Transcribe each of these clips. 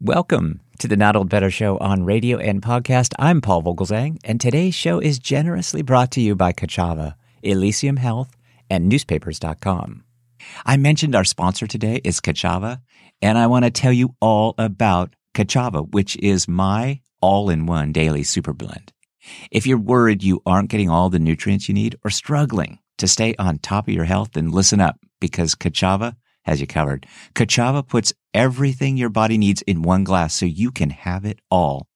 Welcome to the Not Old Better Show on radio and podcast. I'm Paul Vogelzang, and today's show is generously brought to you by Ka'Chava, Elysium Health, and newspapers.com. I mentioned our sponsor today is Ka'Chava, and I want to tell you all about Ka'Chava, which is my all-in-one daily super blend. If you're worried you aren't getting all the nutrients you need or struggling to stay on top of your health, then listen up because Ka'Chava has you covered. Ka'Chava puts everything your body needs in one glass so you can have it all.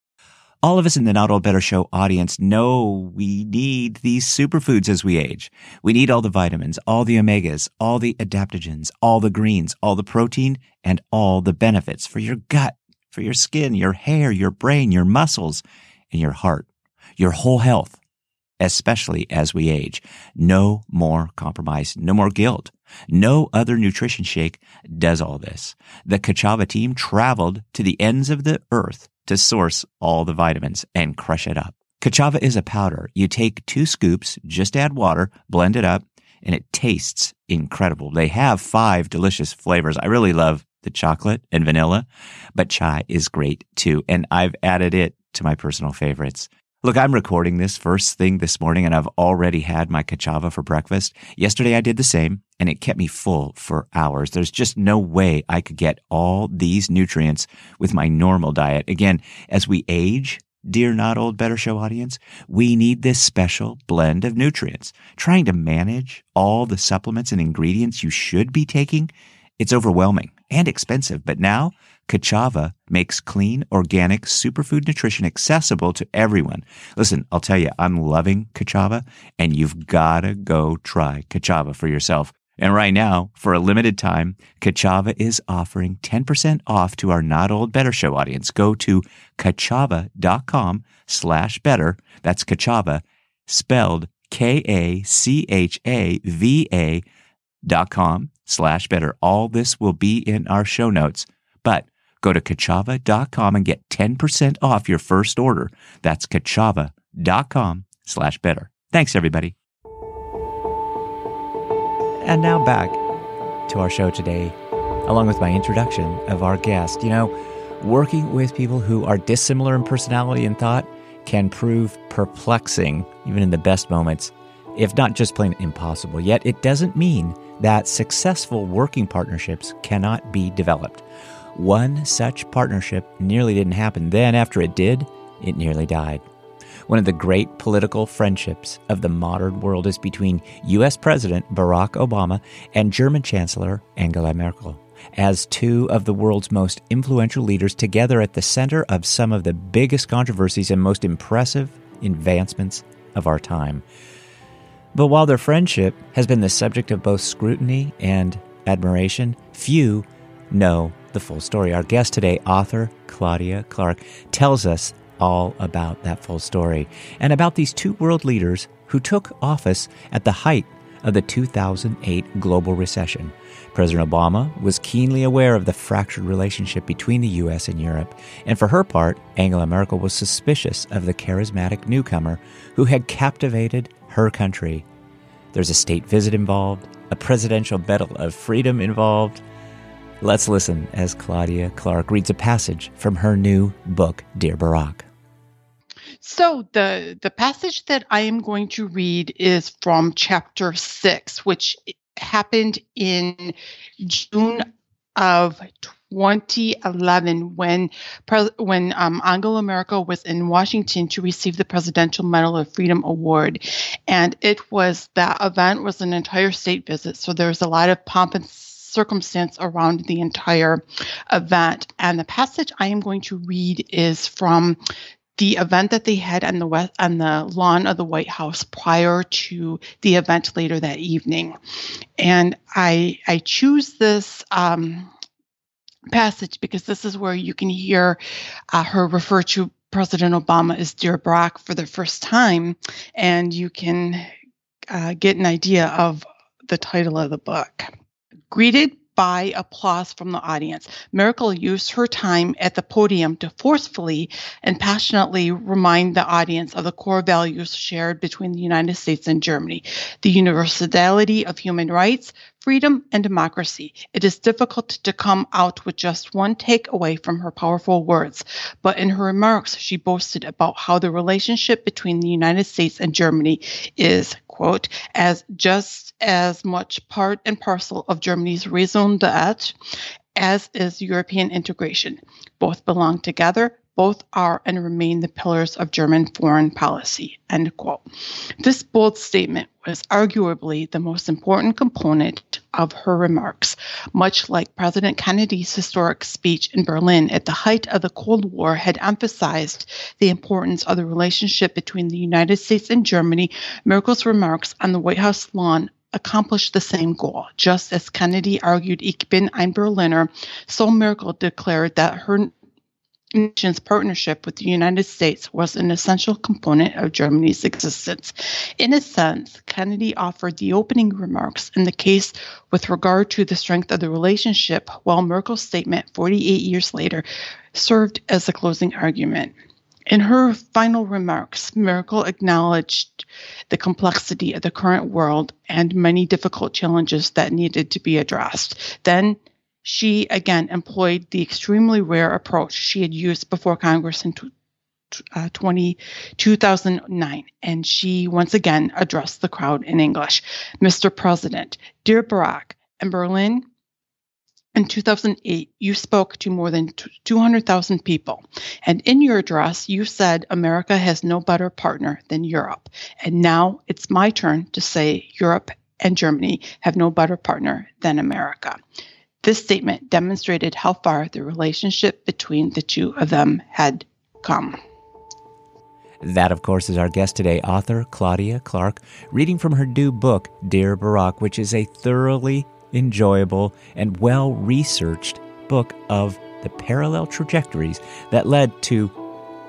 All of us in the Not Old Better Show audience know we need these superfoods as we age. We need all the vitamins, all the omegas, all the adaptogens, all the greens, all the protein, and all the benefits for your gut, for your skin, your hair, your brain, your muscles, and your heart, your whole health, especially as we age. No more compromise, no more guilt. No other nutrition shake does all this. The Ka'Chava team traveled to the ends of the earth to source all the vitamins and crush it up. Ka'Chava is a powder. You take two scoops, just add water, blend it up, and it tastes incredible. They have five delicious flavors. I really love the chocolate and vanilla, but chai is great too. And I've added it to my personal favorites. Look, I'm recording this first thing this morning and I've already had my Ka'Chava for breakfast. Yesterday I did the same and it kept me full for hours. There's just no way I could get all these nutrients with my normal diet. Again, as we age, dear not old better show audience, we need this special blend of nutrients. Trying to manage all the supplements and ingredients you should be taking, it's overwhelming and expensive. But now Ka'Chava makes clean, organic superfood nutrition accessible to everyone. Listen, I'll tell you, I'm loving Ka'Chava, and you've got to go try Ka'Chava for yourself. And right now, for a limited time, Ka'Chava is offering 10% off to our Not Old Better Show audience. Go to kachava.com slash better. That's Ka'Chava, spelled K-A-C-H-A-V-A dot com slash better. All this will be in our show notes. But Go to kachava.com and get 10% off your first order. That's kachava.com slash better. Thanks, everybody. And now back to our show today, along with my introduction of our guest. You know, working with people who are dissimilar in personality and thought can prove perplexing, even in the best moments, if not just plain impossible. Yet it doesn't mean that successful working partnerships cannot be developed. One such partnership nearly didn't happen. Then, after it did, it nearly died. One of the great political friendships of the modern world is between U.S. President Barack Obama and German Chancellor Angela Merkel. As two of the world's most influential leaders together at the center of some of the biggest controversies and most impressive advancements of our time. But while their friendship has been the subject of both scrutiny and admiration, few know the full story. Our guest today, author Claudia Clark, tells us all about that full story and about these two world leaders who took office at the height of the 2008 global recession. President Obama was keenly aware of the fractured relationship between the U.S. and Europe, and for her part, Angela Merkel was suspicious of the charismatic newcomer who had captivated her country. There's a state visit involved, a presidential medal of freedom involved, Let's listen as Claudia Clark reads a passage from her new book, Dear Barack. So the the passage that I am going to read is from chapter 6 which happened in June of 2011 when when um, Angela Merkel was in Washington to receive the Presidential Medal of Freedom Award, and it was that event was an entire state visit, so there was a lot of pomp and circumstance around the entire event. And the passage I am going to read is from the event that they had on the west on the lawn of the White House prior to the event later that evening. And I I choose this um, passage because this is where you can hear uh, her refer to President Obama as Dear Barack for the first time, and you can uh, get an idea of the title of the book. Greeted by applause from the audience, Merkel used her time at the podium to forcefully and passionately remind the audience of the core values shared between the United States and Germany the universality of human rights, freedom and democracy. It is difficult to come out with just one takeaway from her powerful words, but in her remarks, she boasted about how the relationship between the United States and Germany is, quote, as just as much part and parcel of Germany's raison d'etre as is European integration. Both belong together, both are and remain the pillars of German foreign policy. End quote. This bold statement was arguably the most important component of her remarks, much like President Kennedy's historic speech in Berlin at the height of the Cold War had emphasized the importance of the relationship between the United States and Germany. Merkel's remarks on the White House lawn accomplished the same goal. Just as Kennedy argued, Ich bin ein Berliner, so Merkel declared that her nation's partnership with the United States was an essential component of Germany's existence. In a sense, Kennedy offered the opening remarks in the case with regard to the strength of the relationship, while Merkel's statement 48 years later served as the closing argument. In her final remarks, Merkel acknowledged the complexity of the current world and many difficult challenges that needed to be addressed. Then she again employed the extremely rare approach she had used before Congress in uh, 20, 2009, and she once again addressed the crowd in English. Mr. President, dear Barack, in Berlin in 2008, you spoke to more than 200,000 people. And in your address, you said America has no better partner than Europe. And now it's my turn to say Europe and Germany have no better partner than America. This statement demonstrated how far the relationship between the two of them had come. That, of course, is our guest today, author Claudia Clark, reading from her new book, Dear Barack, which is a thoroughly enjoyable and well researched book of the parallel trajectories that led to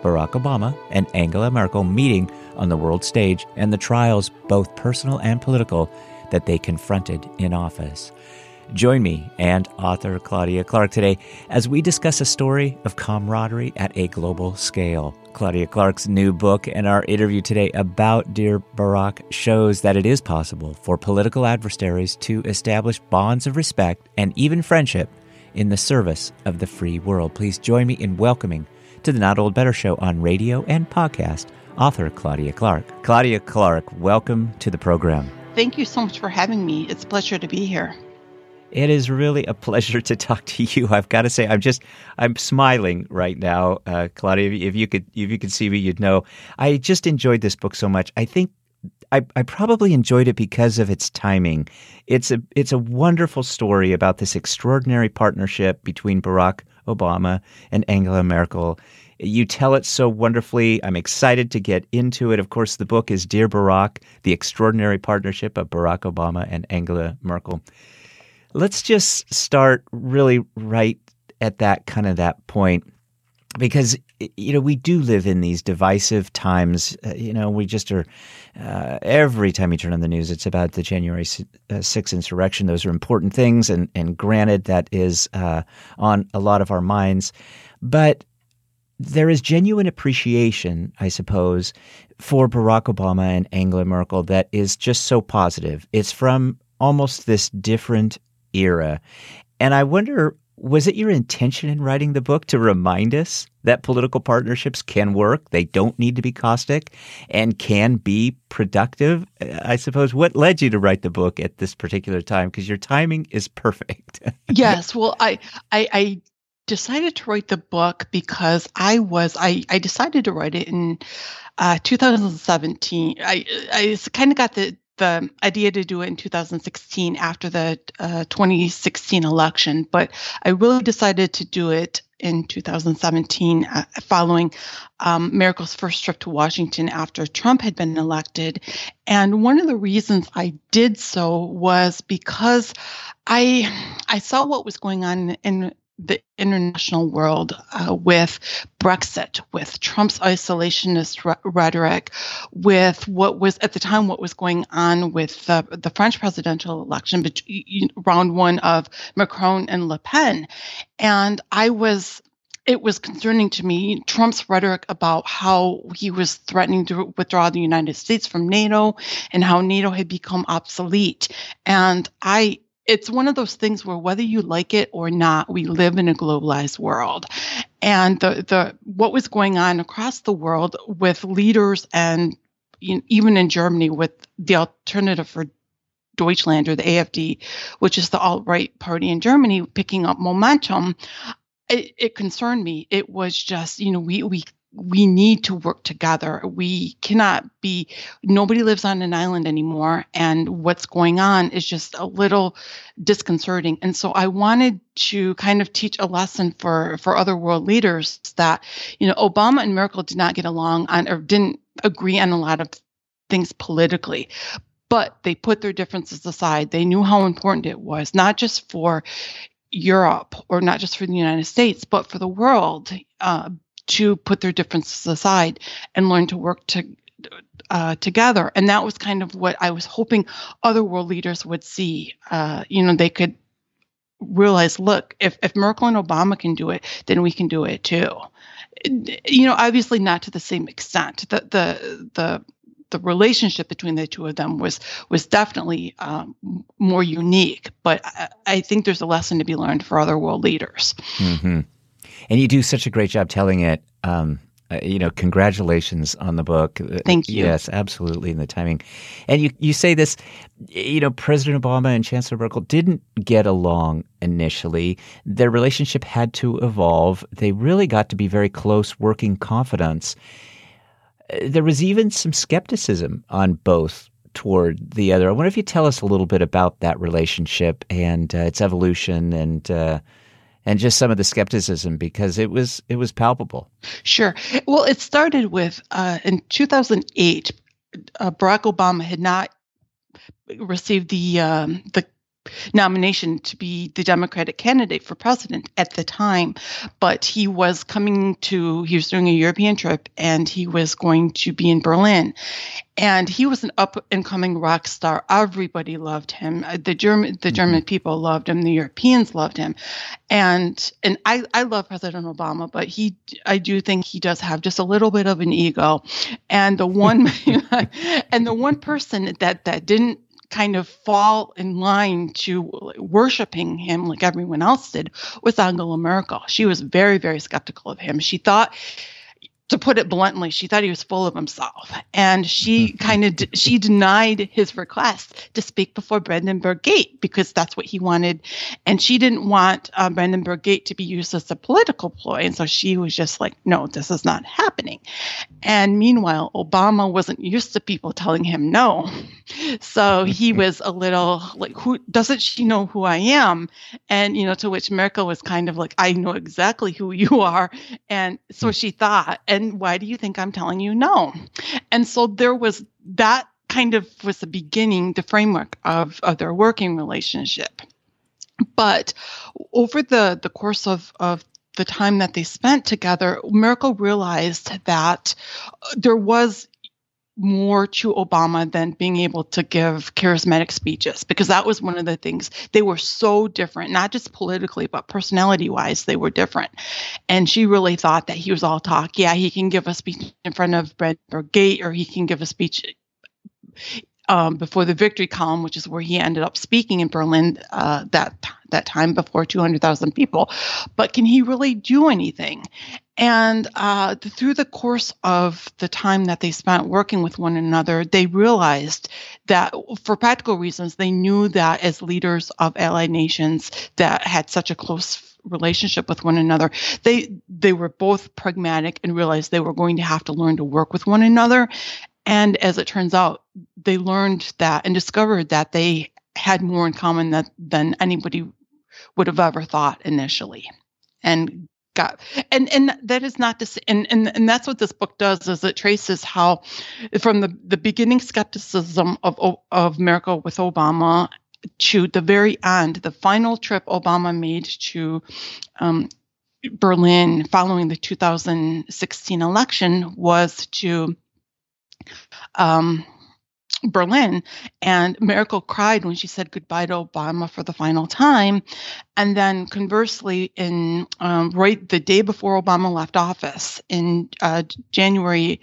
Barack Obama and Angela Merkel meeting on the world stage and the trials, both personal and political, that they confronted in office. Join me and author Claudia Clark today as we discuss a story of camaraderie at a global scale. Claudia Clark's new book and our interview today about Dear Barack shows that it is possible for political adversaries to establish bonds of respect and even friendship in the service of the free world. Please join me in welcoming to the Not Old Better Show on radio and podcast author Claudia Clark. Claudia Clark, welcome to the program. Thank you so much for having me. It's a pleasure to be here. It is really a pleasure to talk to you. I've got to say, I'm just, I'm smiling right now, uh, Claudia. If you could, if you could see me, you'd know. I just enjoyed this book so much. I think I, I, probably enjoyed it because of its timing. It's a it's a wonderful story about this extraordinary partnership between Barack Obama and Angela Merkel. You tell it so wonderfully. I'm excited to get into it. Of course, the book is Dear Barack: The Extraordinary Partnership of Barack Obama and Angela Merkel. Let's just start really right at that kind of that point because you know we do live in these divisive times. Uh, you know we just are uh, every time you turn on the news it's about the january 6th uh, insurrection. Those are important things and and granted that is uh, on a lot of our minds. But there is genuine appreciation i suppose for barack obama and angela merkel that is just so positive. It's from almost this different era. And I wonder was it your intention in writing the book to remind us that political partnerships can work? They don't need to be caustic and can be productive. I suppose what led you to write the book at this particular time? Because your timing is perfect. yes. Well, I, I, I decided to write the book because I was I, I decided to write it in uh, 2017. I I kind of got the the idea to do it in 2016 after the uh, 2016 election, but I really decided to do it in 2017 uh, following um, Merkel's first trip to Washington after Trump had been elected. And one of the reasons I did so was because I I saw what was going on in the international world uh, with Brexit, with Trump's isolationist rhetoric, with what was at the time what was going on with the, the French presidential election, between, round one of Macron and Le Pen, and I was it was concerning to me Trump's rhetoric about how he was threatening to withdraw the United States from NATO and how NATO had become obsolete. And I it's one of those things where whether you like it or not, we live in a globalized world. And the, the what was going on across the world with leaders and even in Germany with the alternative for Deutschland or the AFD, which is the alt right party in Germany, picking up momentum, it, it concerned me. It was just, you know, we we we need to work together. We cannot be, nobody lives on an island anymore. And what's going on is just a little disconcerting. And so I wanted to kind of teach a lesson for, for other world leaders that, you know, Obama and Merkel did not get along on, or didn't agree on a lot of things politically. But they put their differences aside. They knew how important it was, not just for Europe or not just for the United States, but for the world. Uh, to put their differences aside and learn to work to, uh, together. And that was kind of what I was hoping other world leaders would see. Uh, you know, they could realize, look, if, if Merkel and Obama can do it, then we can do it too. You know, obviously not to the same extent. The the the the relationship between the two of them was was definitely um, more unique. But I, I, think there's a lesson to be learned for other world leaders. Mm-hmm. And you do such a great job telling it. Um, uh, you know, congratulations on the book. Uh, Thank you. Yes, absolutely, in the timing. And you, you say this, you know, President Obama and Chancellor Merkel didn't get along initially. Their relationship had to evolve. They really got to be very close working confidants. Uh, there was even some skepticism on both toward the other. I wonder if you tell us a little bit about that relationship and uh, its evolution and uh, and just some of the skepticism because it was it was palpable. Sure. Well, it started with uh, in 2008. Uh, Barack Obama had not received the um, the nomination to be the Democratic candidate for president at the time, but he was coming to, he was doing a European trip and he was going to be in Berlin. And he was an up and coming rock star. Everybody loved him. Uh, the German, the mm-hmm. German people loved him. The Europeans loved him. And, and I, I love President Obama, but he, I do think he does have just a little bit of an ego. And the one, and the one person that, that didn't kind of fall in line to worshiping him like everyone else did was Angela Merkel. She was very, very skeptical of him. She thought to put it bluntly, she thought he was full of himself, and she kind of de- she denied his request to speak before Brandenburg Gate because that's what he wanted, and she didn't want uh, Brandenburg Gate to be used as a political ploy, and so she was just like, "No, this is not happening." And meanwhile, Obama wasn't used to people telling him no, so he was a little like, "Who doesn't she know who I am?" And you know, to which Merkel was kind of like, "I know exactly who you are," and so hmm. she thought and why do you think I'm telling you no? And so there was that kind of was the beginning, the framework of, of their working relationship. But over the, the course of, of the time that they spent together, Merkel realized that there was more to Obama than being able to give charismatic speeches because that was one of the things they were so different, not just politically, but personality wise, they were different. And she really thought that he was all talk. Yeah, he can give a speech in front of Brandenburg Gate or he can give a speech um, before the Victory Column, which is where he ended up speaking in Berlin uh, that that time before 200,000 people. But can he really do anything? And uh, through the course of the time that they spent working with one another, they realized that for practical reasons, they knew that as leaders of allied nations that had such a close relationship with one another they they were both pragmatic and realized they were going to have to learn to work with one another and as it turns out they learned that and discovered that they had more in common that, than anybody would have ever thought initially and got and and that is not to say and, and and that's what this book does is it traces how from the the beginning skepticism of of Merkel with Obama to the very end the final trip Obama made to um, Berlin following the 2016 election was to um, Berlin, and Merkel cried when she said goodbye to Obama for the final time. And then, conversely, in um, right the day before Obama left office in uh, January,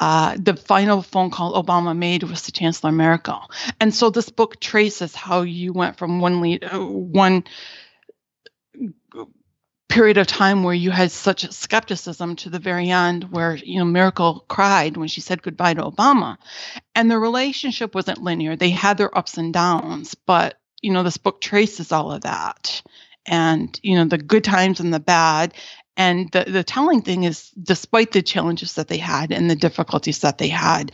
uh, the final phone call Obama made was to Chancellor Merkel. And so, this book traces how you went from one lead, uh, one period of time where you had such skepticism to the very end where you know Merkel cried when she said goodbye to Obama. And the relationship wasn't linear. They had their ups and downs but you know this book traces all of that. And you know the good times and the bad and the, the telling thing is, despite the challenges that they had and the difficulties that they had,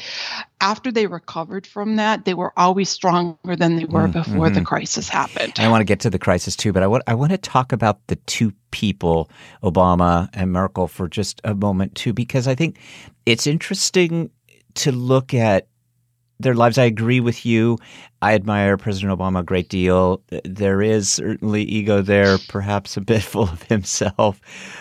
after they recovered from that, they were always stronger than they were mm, before mm-hmm. the crisis happened. I want to get to the crisis too, but I want, I want to talk about the two people, Obama and Merkel, for just a moment too, because I think it's interesting to look at their lives. I agree with you. I admire President Obama a great deal. There is certainly ego there, perhaps a bit full of himself.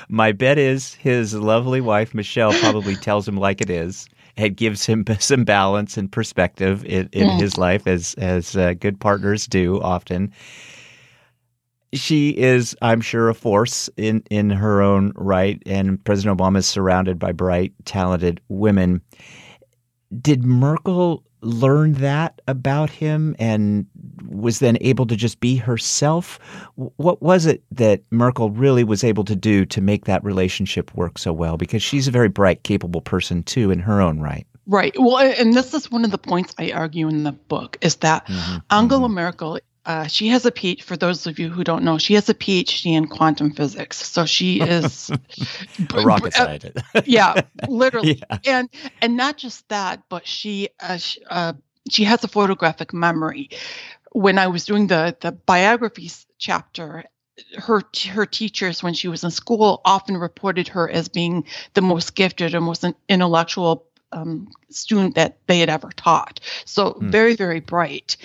My bet is his lovely wife, Michelle, probably tells him like it is. It gives him some balance and perspective in, in mm. his life, as as uh, good partners do often. She is, I'm sure, a force in in her own right, and President Obama is surrounded by bright, talented women. Did Merkel learned that about him and was then able to just be herself. What was it that Merkel really was able to do to make that relationship work so well? Because she's a very bright, capable person too in her own right. Right. Well, and this is one of the points I argue in the book is that mm-hmm. Angela mm-hmm. Merkel uh, she has a PhD. For those of you who don't know, she has a PhD in quantum physics. So she is a rocket scientist. yeah, literally, yeah. and and not just that, but she uh, she, uh, she has a photographic memory. When I was doing the the biographies chapter, her her teachers when she was in school often reported her as being the most gifted and most intellectual um, student that they had ever taught. So hmm. very, very bright.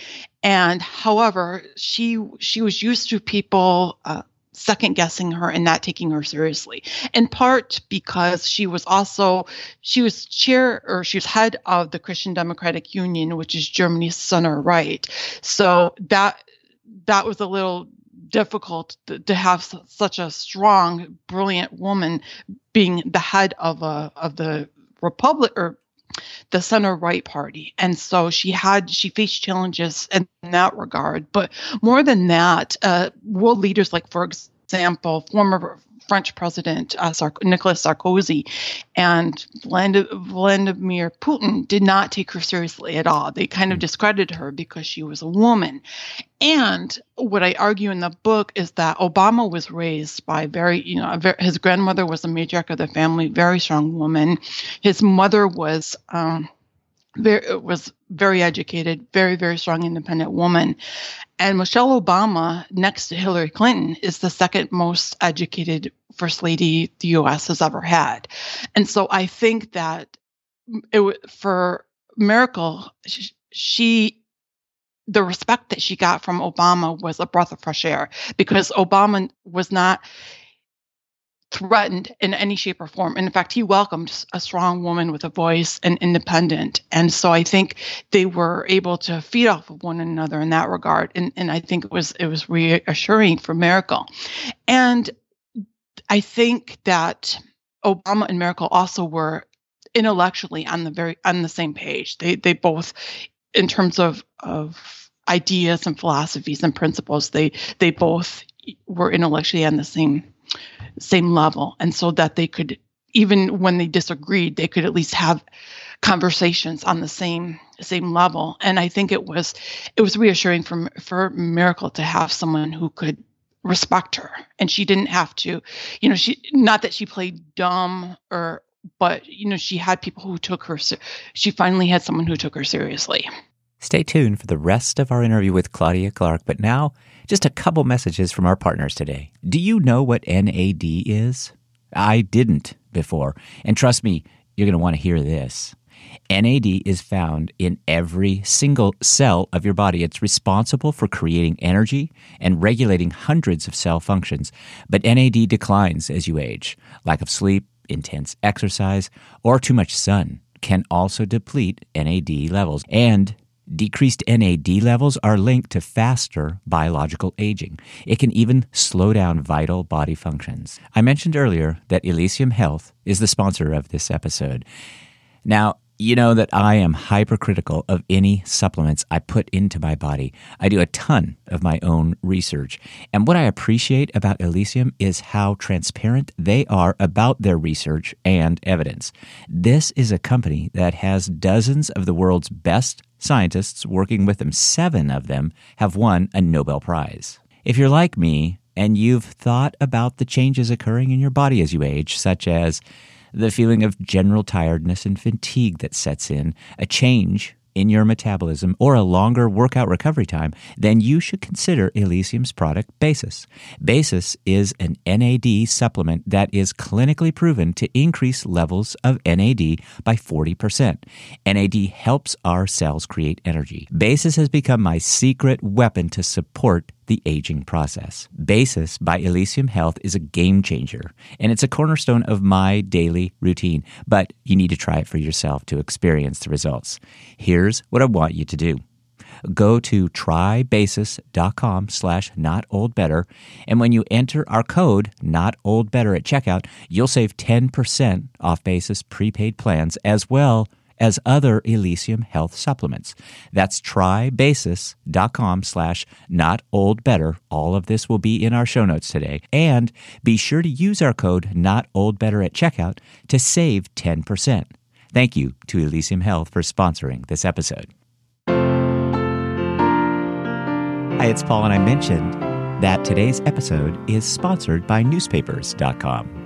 And however, she she was used to people uh, second guessing her and not taking her seriously. In part because she was also she was chair or she was head of the Christian Democratic Union, which is Germany's center right. So that that was a little difficult to, to have such a strong, brilliant woman being the head of a of the republic or the center right party. And so she had she faced challenges in that regard. But more than that uh, world leaders like for example former French President uh, Sar- Nicolas Sarkozy and Vladimir Putin did not take her seriously at all. They kind of hmm. discredited her because she was a woman. And what I argue in the book is that Obama was raised by very, you know, very, his grandmother was a matriarch of the family, very strong woman. His mother was. Um, very, was very educated, very, very strong, independent woman. And Michelle Obama, next to Hillary Clinton, is the second most educated first lady the US has ever had. And so I think that it, for Merkel, she the respect that she got from Obama was a breath of fresh air because Obama was not threatened in any shape or form. And in fact, he welcomed a strong woman with a voice and independent. And so I think they were able to feed off of one another in that regard. And, and I think it was it was reassuring for Merkel. And I think that Obama and Merkel also were intellectually on the very on the same page. They they both in terms of of ideas and philosophies and principles, they they both were intellectually on the same same level and so that they could even when they disagreed they could at least have conversations on the same same level and i think it was it was reassuring for for Merkel to have someone who could respect her and she didn't have to you know she not that she played dumb or but you know she had people who took her she finally had someone who took her seriously stay tuned for the rest of our interview with claudia clark but now just a couple messages from our partners today. Do you know what NAD is? I didn't before. And trust me, you're going to want to hear this. NAD is found in every single cell of your body. It's responsible for creating energy and regulating hundreds of cell functions. But NAD declines as you age. Lack of sleep, intense exercise, or too much sun can also deplete NAD levels. And Decreased NAD levels are linked to faster biological aging. It can even slow down vital body functions. I mentioned earlier that Elysium Health is the sponsor of this episode. Now, you know that I am hypercritical of any supplements I put into my body. I do a ton of my own research. And what I appreciate about Elysium is how transparent they are about their research and evidence. This is a company that has dozens of the world's best scientists working with them. Seven of them have won a Nobel Prize. If you're like me and you've thought about the changes occurring in your body as you age, such as the feeling of general tiredness and fatigue that sets in, a change in your metabolism, or a longer workout recovery time, then you should consider Elysium's product Basis. Basis is an NAD supplement that is clinically proven to increase levels of NAD by 40%. NAD helps our cells create energy. Basis has become my secret weapon to support the aging process. Basis by Elysium Health is a game changer, and it's a cornerstone of my daily routine, but you need to try it for yourself to experience the results. Here's what I want you to do go to trybasis.com slash not old better and when you enter our code not old better at checkout you'll save 10% off basis prepaid plans as well as other Elysium health supplements. That's trybasis.com slash not old better. All of this will be in our show notes today. And be sure to use our code not old better at checkout to save 10%. Thank you to Elysium Health for sponsoring this episode. Hi, it's Paul, and I mentioned that today's episode is sponsored by newspapers.com.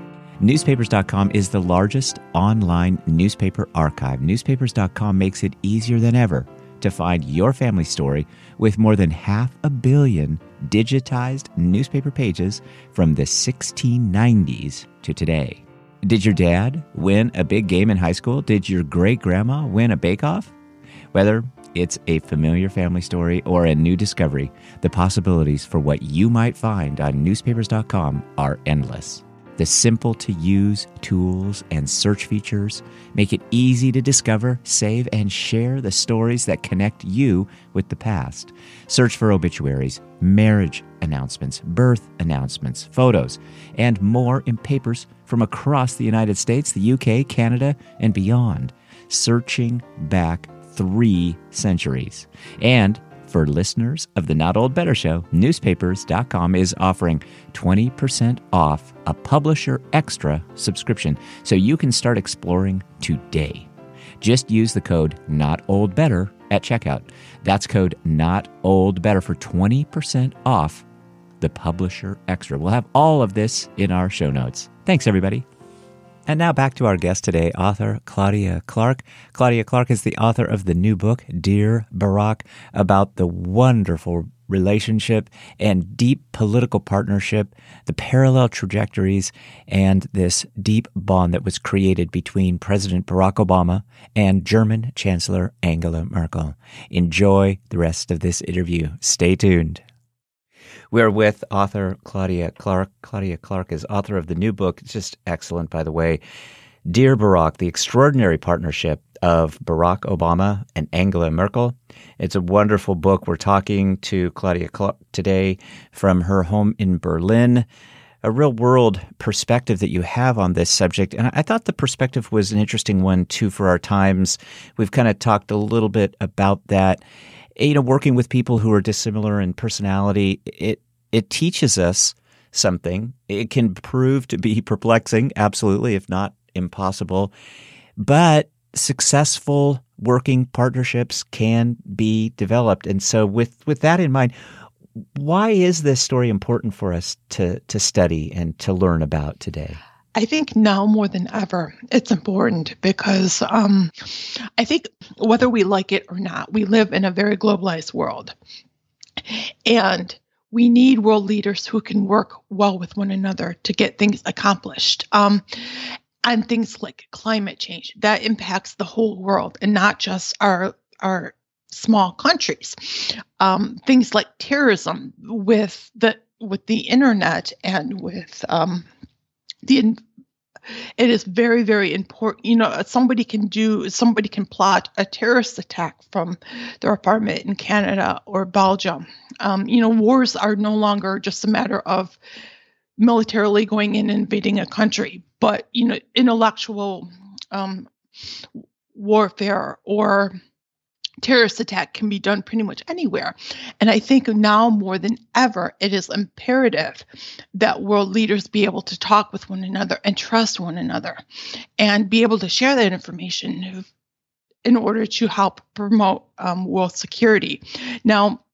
Newspapers.com is the largest online newspaper archive. Newspapers.com makes it easier than ever to find your family story with more than half a billion digitized newspaper pages from the 1690s to today. Did your dad win a big game in high school? Did your great grandma win a bake off? Whether it's a familiar family story or a new discovery, the possibilities for what you might find on newspapers.com are endless. The simple to use tools and search features make it easy to discover, save, and share the stories that connect you with the past. Search for obituaries, marriage announcements, birth announcements, photos, and more in papers from across the United States, the UK, Canada, and beyond, searching back three centuries. And for listeners of the Not Old Better Show, newspapers.com is offering 20% off a Publisher Extra subscription so you can start exploring today. Just use the code Not Old Better at checkout. That's code Not Old Better for 20% off the Publisher Extra. We'll have all of this in our show notes. Thanks, everybody. And now back to our guest today, author Claudia Clark. Claudia Clark is the author of the new book, Dear Barack, about the wonderful relationship and deep political partnership, the parallel trajectories, and this deep bond that was created between President Barack Obama and German Chancellor Angela Merkel. Enjoy the rest of this interview. Stay tuned. We're with author Claudia Clark. Claudia Clark is author of the new book. Just excellent, by the way. Dear Barack, the extraordinary partnership of Barack Obama and Angela Merkel. It's a wonderful book. We're talking to Claudia Clark today from her home in Berlin. A real world perspective that you have on this subject. And I thought the perspective was an interesting one too for our times. We've kind of talked a little bit about that you know, working with people who are dissimilar in personality, it it teaches us something. It can prove to be perplexing, absolutely, if not impossible. But successful working partnerships can be developed. And so with with that in mind, why is this story important for us to to study and to learn about today? I think now more than ever, it's important because um, I think whether we like it or not, we live in a very globalized world. And we need world leaders who can work well with one another to get things accomplished. Um, and things like climate change that impacts the whole world and not just our our small countries. Um, things like terrorism with the with the internet and with um, the it is very, very important. You know, somebody can do, somebody can plot a terrorist attack from their apartment in Canada or Belgium. Um, you know, wars are no longer just a matter of militarily going in and invading a country, but you know, intellectual um, warfare or terrorist attack can be done pretty much anywhere. And I think now more than ever, it is imperative that world leaders be able to talk with one another and trust one another and be able to share that information in order to help promote um, world security. Now,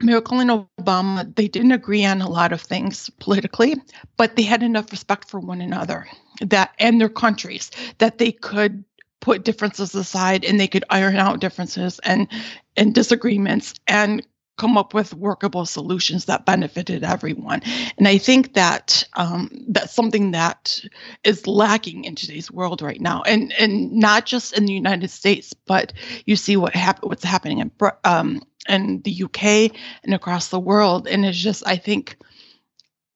Merkel and Obama, they didn't agree on a lot of things politically, but they had enough respect for one another that and their countries that they could put differences aside and they could iron out differences and and disagreements and come up with workable solutions that benefited everyone. And I think that um, that's something that is lacking in today's world right now, and and not just in the United States, but you see what hap- what's happening in um, in the UK and across the world. And it's just I think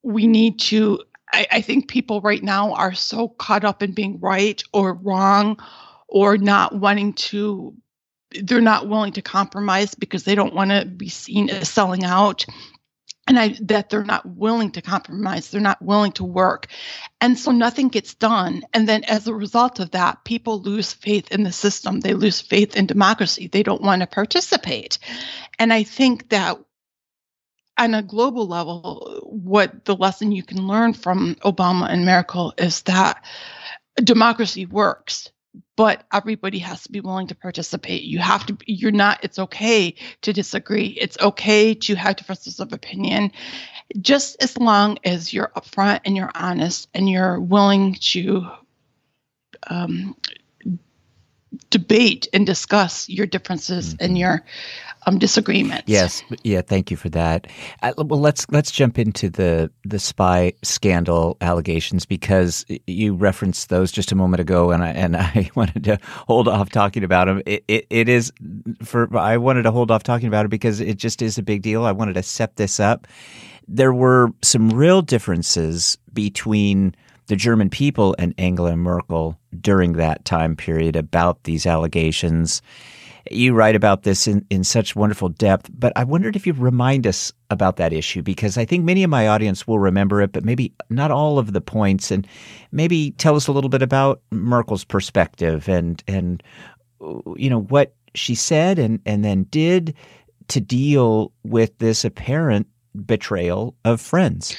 we need to. I, I think people right now are so caught up in being right or wrong or not wanting to they're not willing to compromise because they don't want to be seen as selling out. And I, that they're not willing to compromise they're not willing to work. And so nothing gets done. And then as a result of that people lose faith in the system. They lose faith in democracy. They don't want to participate. And i think that on a global level what the lesson you can learn from obama and merkel is that democracy works but everybody has to be willing to participate. You have to, you're not, it's okay to disagree. It's okay to have differences of opinion, just as long as you're upfront and you're honest and you're willing to um, debate and discuss your differences mm-hmm. and your um, disagreements. Yes, yeah. Thank you for that. Uh, well, let's let's jump into the the spy scandal allegations because you referenced those just a moment ago, and I and I wanted to hold off talking about them. It, it, it is for I wanted to hold off talking about it because it just is a big deal. I wanted to set this up. There were some real differences between the German people and Angela Merkel during that time period about these allegations. You write about this in, in such wonderful depth, but I wondered if you'd remind us about that issue because I think many of my audience will remember it, but maybe not all of the points. And maybe tell us a little bit about Merkel's perspective and and you know what she said and and then did to deal with this apparent betrayal of friends.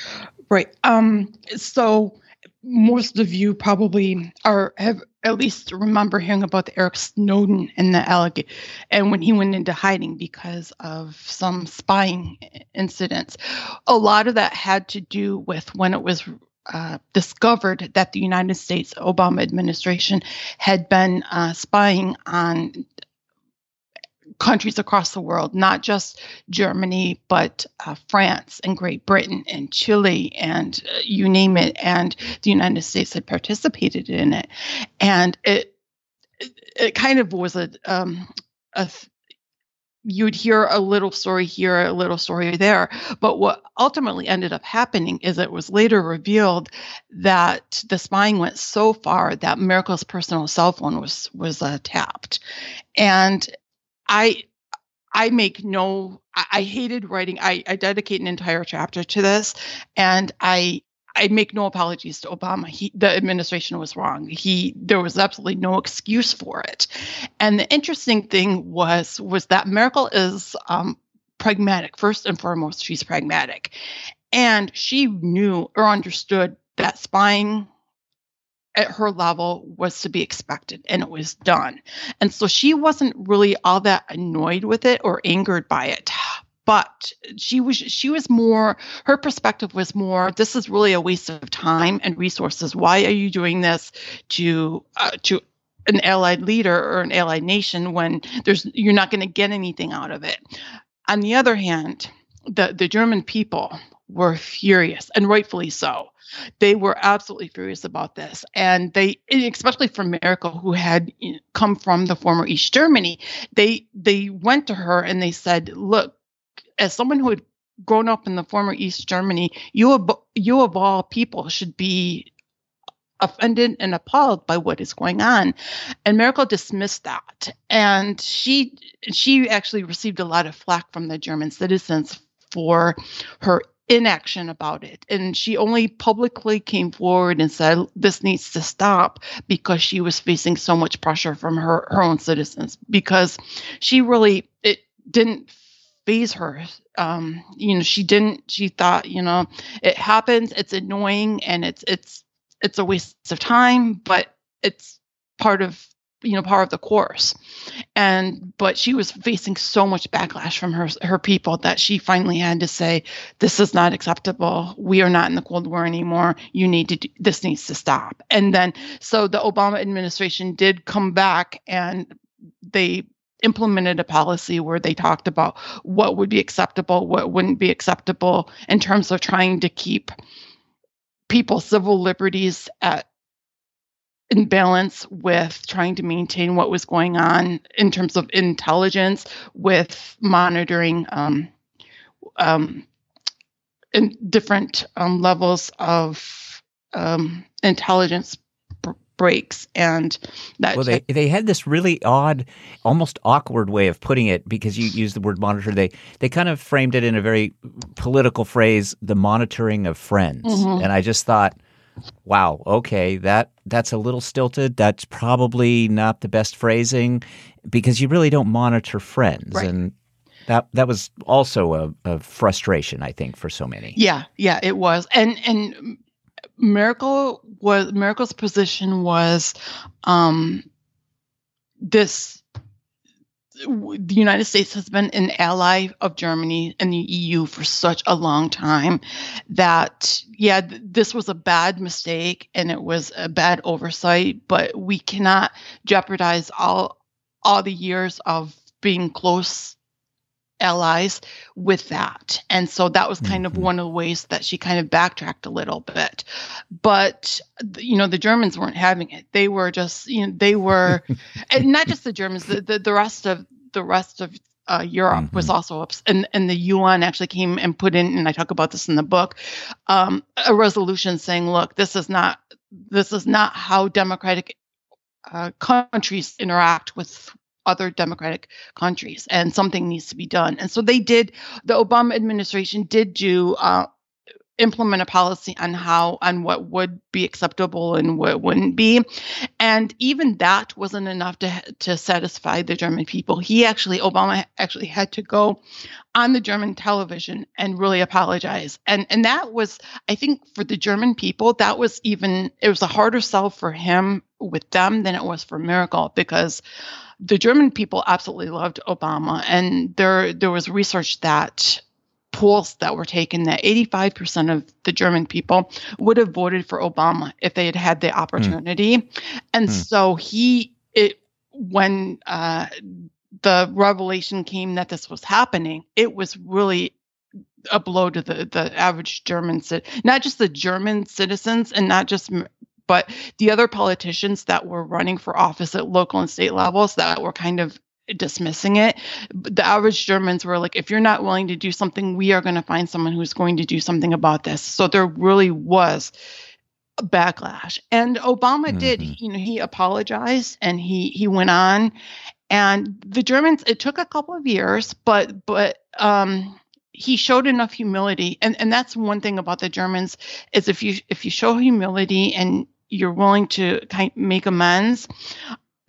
Right. Um. So most of you probably are have at least remember hearing about Eric Snowden and the allegation, and when he went into hiding because of some spying incidents. A lot of that had to do with when it was uh, discovered that the United States Obama administration had been uh, spying on countries across the world, not just Germany, but uh, France and Great Britain and Chile and uh, you name it. And the United States had participated in it. And it, it, kind of was a, um, a you'd hear a little story here, a little story there. But what ultimately ended up happening is it was later revealed that the spying went so far that Merkel's personal cell phone was was uh, tapped, and I I make no I, I hated writing. I, I dedicate an entire chapter to this and I I make no apologies to Obama. He, the administration was wrong. He, there was absolutely no excuse for it. And the interesting thing was, was that Merkel is um, pragmatic. First and foremost, she's pragmatic, and she knew or understood that spying at her level was to be expected and it was done. And so she wasn't really all that annoyed with it or angered by it. But she was she was more her perspective was more this is really a waste of time and resources. Why are you doing this to uh, to an allied leader or an allied nation when there's you're not going to get anything out of it. On the other hand, the the German people were furious and rightfully so they were absolutely furious about this. And they, especially for Merkel, who had come from the former East Germany, they they went to her and they said, "Look, as someone who had grown up in the former East Germany, you of, you of all people should be offended and appalled by what is going on and merkel dismissed that and she she actually received a lot of flack from the german citizens for her inaction about it. And she only publicly came forward and said this needs to stop because she was facing so much pressure from her her own citizens. Because she really it didn't phase her. Um you know she didn't she thought you know it happens it's annoying and it's it's it's a waste of time, but it's part of you know part of the course. And but she was facing so much backlash from her her people that she finally had to say this is not acceptable. We are not in the cold war anymore. You need to do, this needs to stop. And then so the obama administration did come back and they implemented a policy where they talked about what would be acceptable what wouldn't be acceptable in terms of trying to keep people's civil liberties at in balance with trying to maintain what was going on in terms of intelligence with monitoring um, um, in different um, levels of um, intelligence breaks and that well they they had this really odd almost awkward way of putting it because you use the word monitor they they kind of framed it in a very political phrase the monitoring of friends mm-hmm. and i just thought wow okay that that's a little stilted. That's probably not the best phrasing because you really don't monitor friends. Right. and that that was also a, a frustration i think for so many. Yeah yeah it was. And and Merkel was Merkel's position was um, this the United States has been an ally of Germany and the EU for such a long time that, yeah, th- this was a bad mistake and it was a bad oversight, but we cannot jeopardize all all the years of being close allies with that. And so that was kind mm-hmm. of one of the ways that she kind of backtracked a little bit. But, you know, the Germans weren't having it. They were just, you know, they were, and not just the Germans, the, the, the rest of, the rest of uh, Europe mm-hmm. was also ups, and and the UN actually came and put in, and I talk about this in the book, um, a resolution saying, look, this is not this is not how democratic uh, countries interact with other democratic countries, and something needs to be done. And so they did. The Obama administration did do. Uh, implement a policy on how on what would be acceptable and what wouldn't be and even that wasn't enough to to satisfy the german people he actually obama actually had to go on the german television and really apologize and and that was i think for the german people that was even it was a harder sell for him with them than it was for merkel because the German people absolutely loved Obama, and there there was research that polls that were taken that 85% of the German people would have voted for Obama if they had had the opportunity, mm. and mm. so he it when uh, the revelation came that this was happening, it was really a blow to the the average German not just the German citizens and not just but the other politicians that were running for office at local and state levels that were kind of dismissing it. The average Germans were like, if you're not willing to do something, we are going to find someone who's going to do something about this. So there really was a backlash. And Obama mm-hmm. did, you know, he apologized and he he went on. And the Germans, it took a couple of years, but but um he showed enough humility and and that's one thing about the germans is if you if you show humility and you're willing to kind of make amends,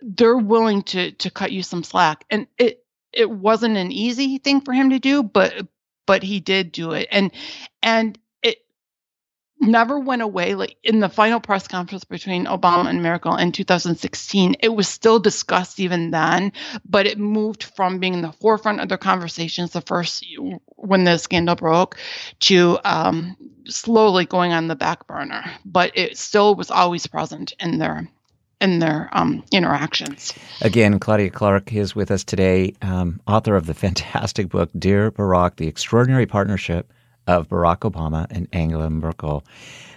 they're willing to to cut you some slack. And it it wasn't an easy thing for him to do, but but he did do it. And and it never went away. Like in the final press conference between Obama and Merkel in 2016, it was still discussed even then, but it moved from being in the forefront of their conversations the first when the scandal broke to um, slowly going on the back burner, but it still was always present in their in their um, interactions. Again, Claudia Clark is with us today, um, author of the fantastic book "Dear Barack: The Extraordinary Partnership of Barack Obama and Angela Merkel."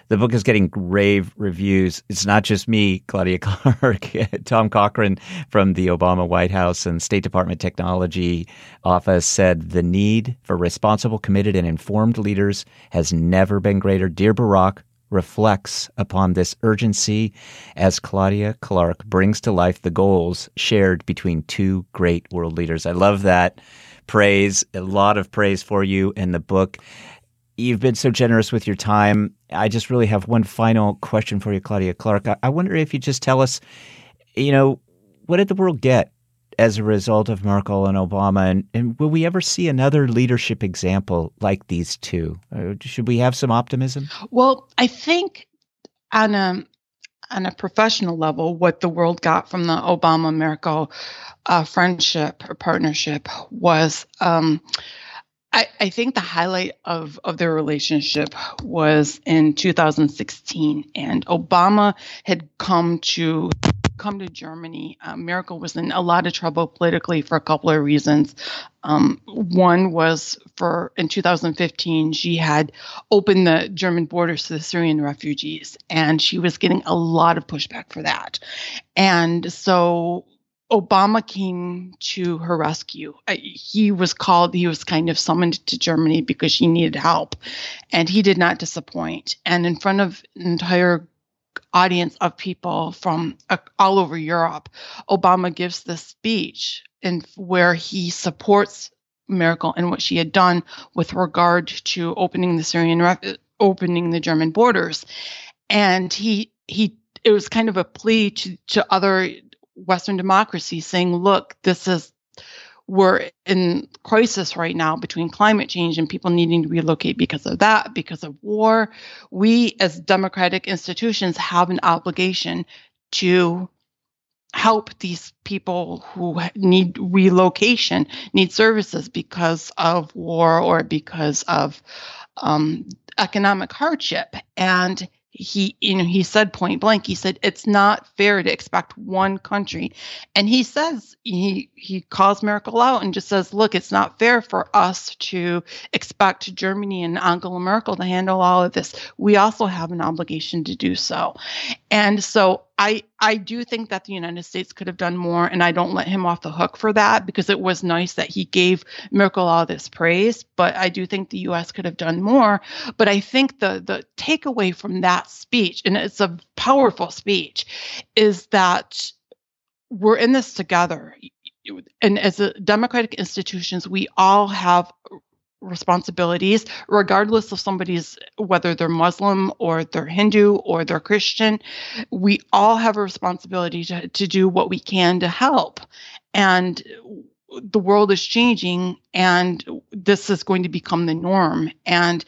The book is getting rave reviews. It's not just me, Claudia Clark, Tom Cochran from the Obama White House and State Department Technology Office said the need for responsible, committed, and informed leaders has never been greater. Dear Barack, reflects upon this urgency as Claudia Clark brings to life the goals shared between two great world leaders. I love that praise, a lot of praise for you in the book. You've been so generous with your time. I just really have one final question for you, Claudia Clark. I, wonder if you just tell us, you know, what did the world get as a result of Merkel and Obama? And, and will we ever see another leadership example like these two? Uh, should we have some optimism? Well, I think on a on a professional level, what the world got from the Obama Merkel uh, friendship or partnership was. Um, I, I, think the highlight of, of their relationship was in 2016, and Obama had come to come to Germany. Uh, Merkel was in a lot of trouble politically for a couple of reasons. Um, one was for in 2015, she had opened the German borders to the Syrian refugees, and she was getting a lot of pushback for that. And so Obama came to her rescue. He was called, he was kind of summoned to Germany because she needed help, and he did not disappoint. And in front of an entire audience of people from uh, all over Europe, Obama gives this speech in where he supports Merkel and what she had done with regard to opening the Syrian, opening the German borders, and he he it was kind of a plea to to other Western democracy saying, look, this is we're in crisis right now between climate change and people needing to relocate because of that, because of war. We, as democratic institutions, have an obligation to help these people who need relocation, need services because of war or because of um, economic hardship. And he you know he said point blank he said it's not fair to expect one country. And he says he he calls Merkel out and just says look it's not fair for us to expect Germany and Angela Merkel to handle all of this. We also have an obligation to do so and so I I do think that the United States could have done more, and I don't let him off the hook for that because it was nice that he gave Merkel all this praise. But I do think the U.S. could have done more. But I think the the takeaway from that speech, and it's a powerful speech, is that we're in this together. And as a democratic institutions, we all have responsibilities, regardless of somebody's whether they're Muslim or they're Hindu or they're Christian. We all have a responsibility to, to do what we can to help. And the world is changing, and this is going to become the norm. And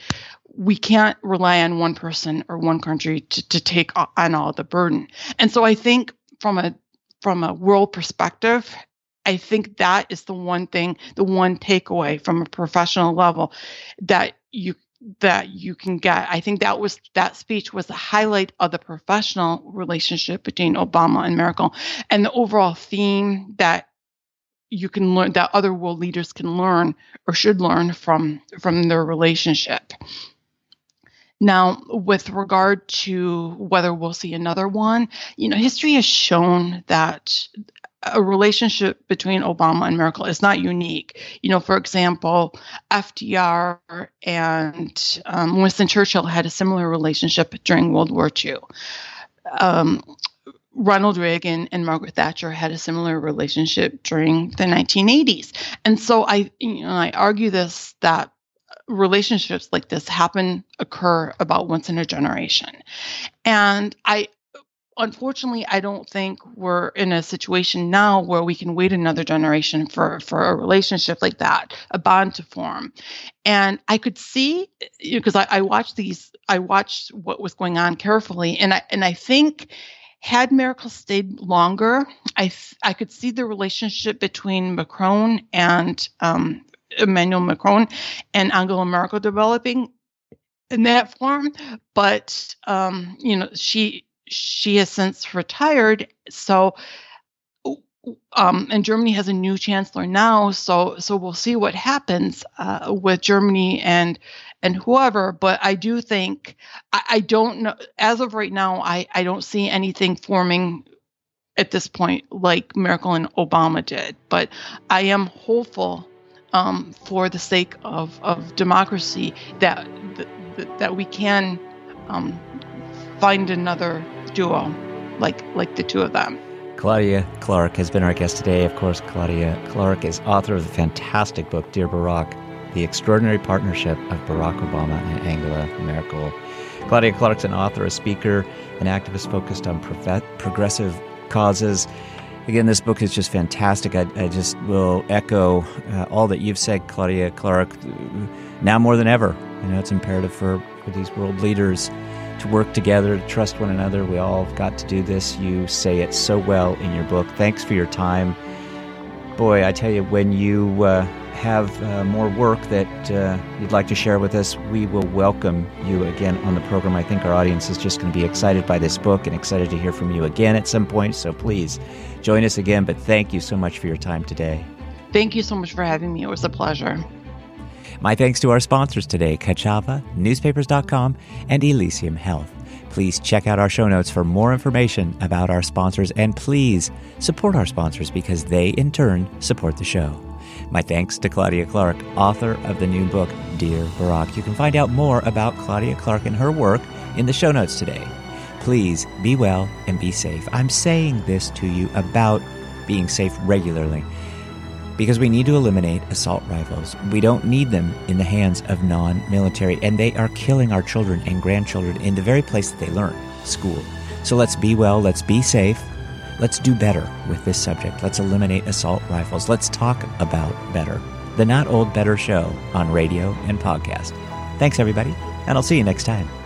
we can't rely on one person or one country to, to take on all the burden. And so I think from a from a world perspective, I think that is the one thing, the one takeaway from a professional level that you that you can get. I think that was that speech was the highlight of the professional relationship between Obama and Merkel and the overall theme that you can learn that other world leaders can learn or should learn from from their relationship. Now, with regard to whether we'll see another one, you know, history has shown that a relationship between Obama and Merkel is not unique. You know, for example, FDR and um, Winston Churchill had a similar relationship during World War II. Um, Ronald Reagan and Margaret Thatcher had a similar relationship during the 1980s. And so I, you know, I argue this that relationships like this happen occur about once in a generation. And I unfortunately, I don't think we're in a situation now where we can wait another generation for for a relationship like that, a bond to form. And I could see because I, I watched these, I watched what was going on carefully, and I and I think had Merkel stayed longer, I I could see the relationship between Macron and um, Emmanuel Macron and Angela Merkel developing in that form. But um, you know, she she has since retired. So, um, and Germany has a new chancellor now. So, so we'll see what happens uh, with Germany and and whoever. But I do think I, I don't know as of right now. I I don't see anything forming at this point like Merkel and Obama did. But I am hopeful um, for the sake of of democracy that that, that we can. Um, find another duo like like the two of them. Claudia Clark has been our guest today. Of course, Claudia Clark is author of the fantastic book Dear Barack: The Extraordinary Partnership of Barack Obama and Angela Merkel. Claudia Clark's an author, a speaker, an activist focused on progressive causes. Again, this book is just fantastic. I, I just will echo uh, all that you've said, Claudia Clark. Now more than ever, you know, it's imperative for, for these world leaders to work together, to trust one another. We all got to do this. You say it so well in your book. Thanks for your time. Boy, I tell you, when you uh, have uh, more work that uh, you'd like to share with us, we will welcome you again on the program. I think our audience is just going to be excited by this book and excited to hear from you again at some point. So please join us again. But thank you so much for your time today. Thank you so much for having me. It was a pleasure. My thanks to our sponsors today, Ka'Chava, newspapers.com, and Elysium Health. Please check out our show notes for more information about our sponsors and please support our sponsors because they in turn support the show. My thanks to Claudia Clark, author of the new book, Dear Barack. You can find out more about Claudia Clark and her work in the show notes today. Please be well and be safe. I'm saying this to you about being safe regularly because we need to eliminate assault rifles. We don't need them in the hands of non military, and they are killing our children and grandchildren in the very place that they learn school. So let's be well, let's be safe, let's do better with this subject. Let's eliminate assault rifles. Let's talk about better. The Not Old Better Show on radio and podcast. Thanks, everybody, and I'll see you next time.